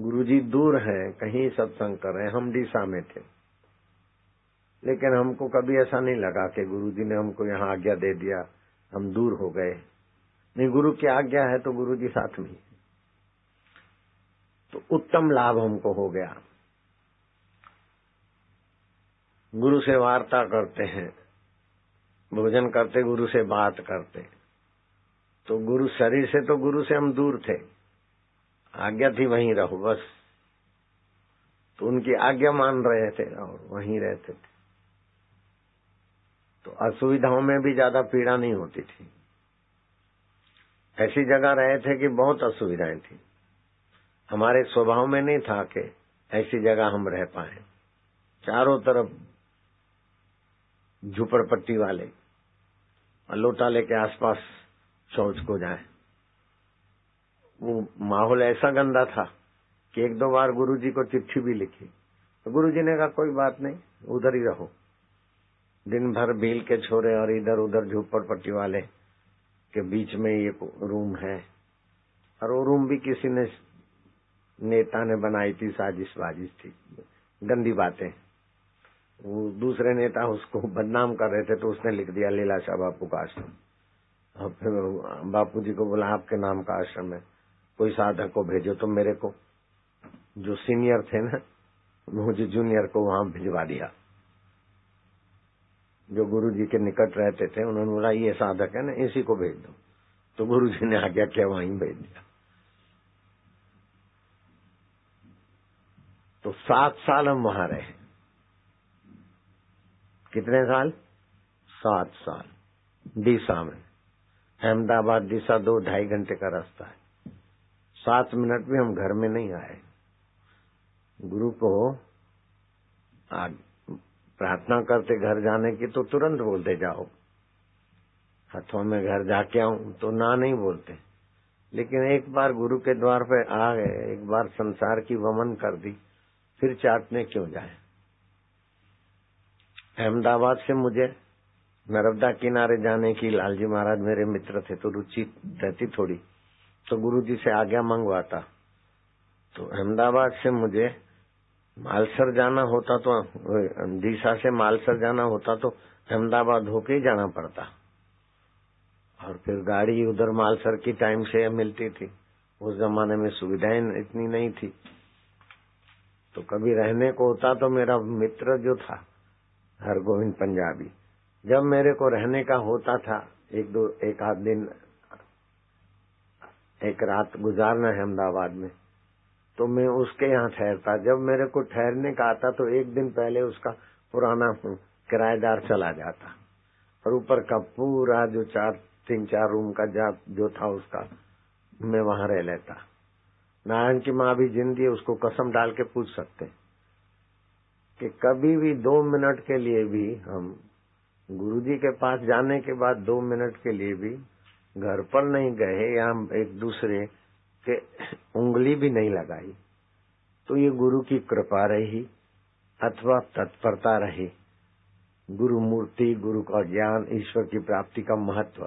गुरुजी दूर है, कहीं सत्संग कर रहे हैं, हम डीसा में थे। लेकिन हमको कभी ऐसा नहीं लगा कि गुरुजी ने हमको यहाँ आज्ञा दे दिया, हम दूर हो गए। नहीं, गुरु की आज्ञा है तो गुरु जी साथ में तो उत्तम लाभ हमको हो गया। गुरु से वार्ता करते हैं, भोजन करते, गुरु से बात करते। तो गुरु शरीर से तो गुरु से हम दूर थे। आज्ञा थी, वहीं रहो, बस। तो उनकी आज्ञा मान रहे थे और वहीं रहते थे। तो असुविधाओं में भी ज़्यादा पीड़ा नहीं होती थी। ऐसी जगह रहे थे कि बहुत असुविधाएँ थी। हमारे स्वभाव में नहीं था कि ऐसी जगह हम रह पाए। चारों तरफ़ झुपड़पट्टी वाले, और लोटाले के आसपास शौच को जाए। वो माहौल ऐसा गंदा था कि एक दो बार गुरुजी को चिट्ठी भी लिखी। तो गुरुजी ने कहा, कोई बात नहीं, उधर ही रहो। दिन भर भील के छोरे और इधर उधर झुपड़पट्टी वाले के बीच में ये रूम है। और वो रूम भी किसी ने, नेता ने बनाई थी, साजिश वाजिश थी। गंदी बातें। वो दूसरे नेता उसको बदनाम कर रहे थे तो उसने लिख दिया लीलाशाह बापू का आश्रम। और फिर बापू जी को बोला, आपके नाम का आश्रम है। कोई साधक को भेजो तो मेरे को। जो सीनियर थे ना, मुझे जूनियर को वहाँ भिजवा दिया। जो गुरु जी के निकट रहते थे, उन्होंने बोला, ये साधक है ना, इसी को भेज दो। तो गुरु जी ने आज्ञा किया, वहीं भेज दिया। तो सात साल हम वहाँ रहे कितने साल? सात साल। दिशा में। अहमदाबाद दिशा दो ढाई घंटे का रास्ता है। सात मिनट भी हम घर में नहीं आए। गुरु को आज प्रार्थना करते घर जाने की तो तुरंत बोलते, जाओ। हाथों में घर जाके आऊँ तो ना नहीं बोलते। लेकिन एक बार गुरु के द्वार पे आ गए, एक बार संसार की वमन कर दी, फिर चाटने क्यों जाए? अहमदाबाद से मुझे नर्मदा किनारे जाने की लालजी महाराज मेरे मित्र थे तो रुचि रहती थोड़ी। तो गुरु जी से आज्ञा मंगवाता। तो अहमदाबाद से मुझे मालसर जाना होता तो दिशा से मालसर जाना होता तो अहमदाबाद होके ही जाना पड़ता। और फिर गाड़ी उधर मालसर की टाइम से मिलती थी। उस जमाने में सुविधाएँ इतनी नहीं थी। तो कभी रहने को होता तो मेरा मित्र जो था, हरगोविंद पंजाबी, जब मेरे को रहने का होता था, एक दो, एक आध दिन एक रात गुजारना है अहमदाबाद में। तो मैं उसके यहाँ ठहरता। जब मेरे को ठहरने का आता तो एक दिन पहले उसका पुराना किराएदार चला जाता। और ऊपर का पूरा जो चार, तीन, चार रूम का जा, जो था उसका, मैं वहाँ रह लेता। नारायण की माँ भी जिंदी है, उसको कसम डाल के पूछ सकते कि कभी भी दो मिनट के लिए भी हम गुरुजी के पास जाने के बाद दो मिनट के लिए भी घर पर नहीं गए या एक दूसरे के उंगली भी नहीं लगाई तो ये गुरु की कृपा रही अथवा तत्परता रही। गुरु मूर्ति, गुरु का ज्ञान, ईश्वर की प्राप्ति का महत्व।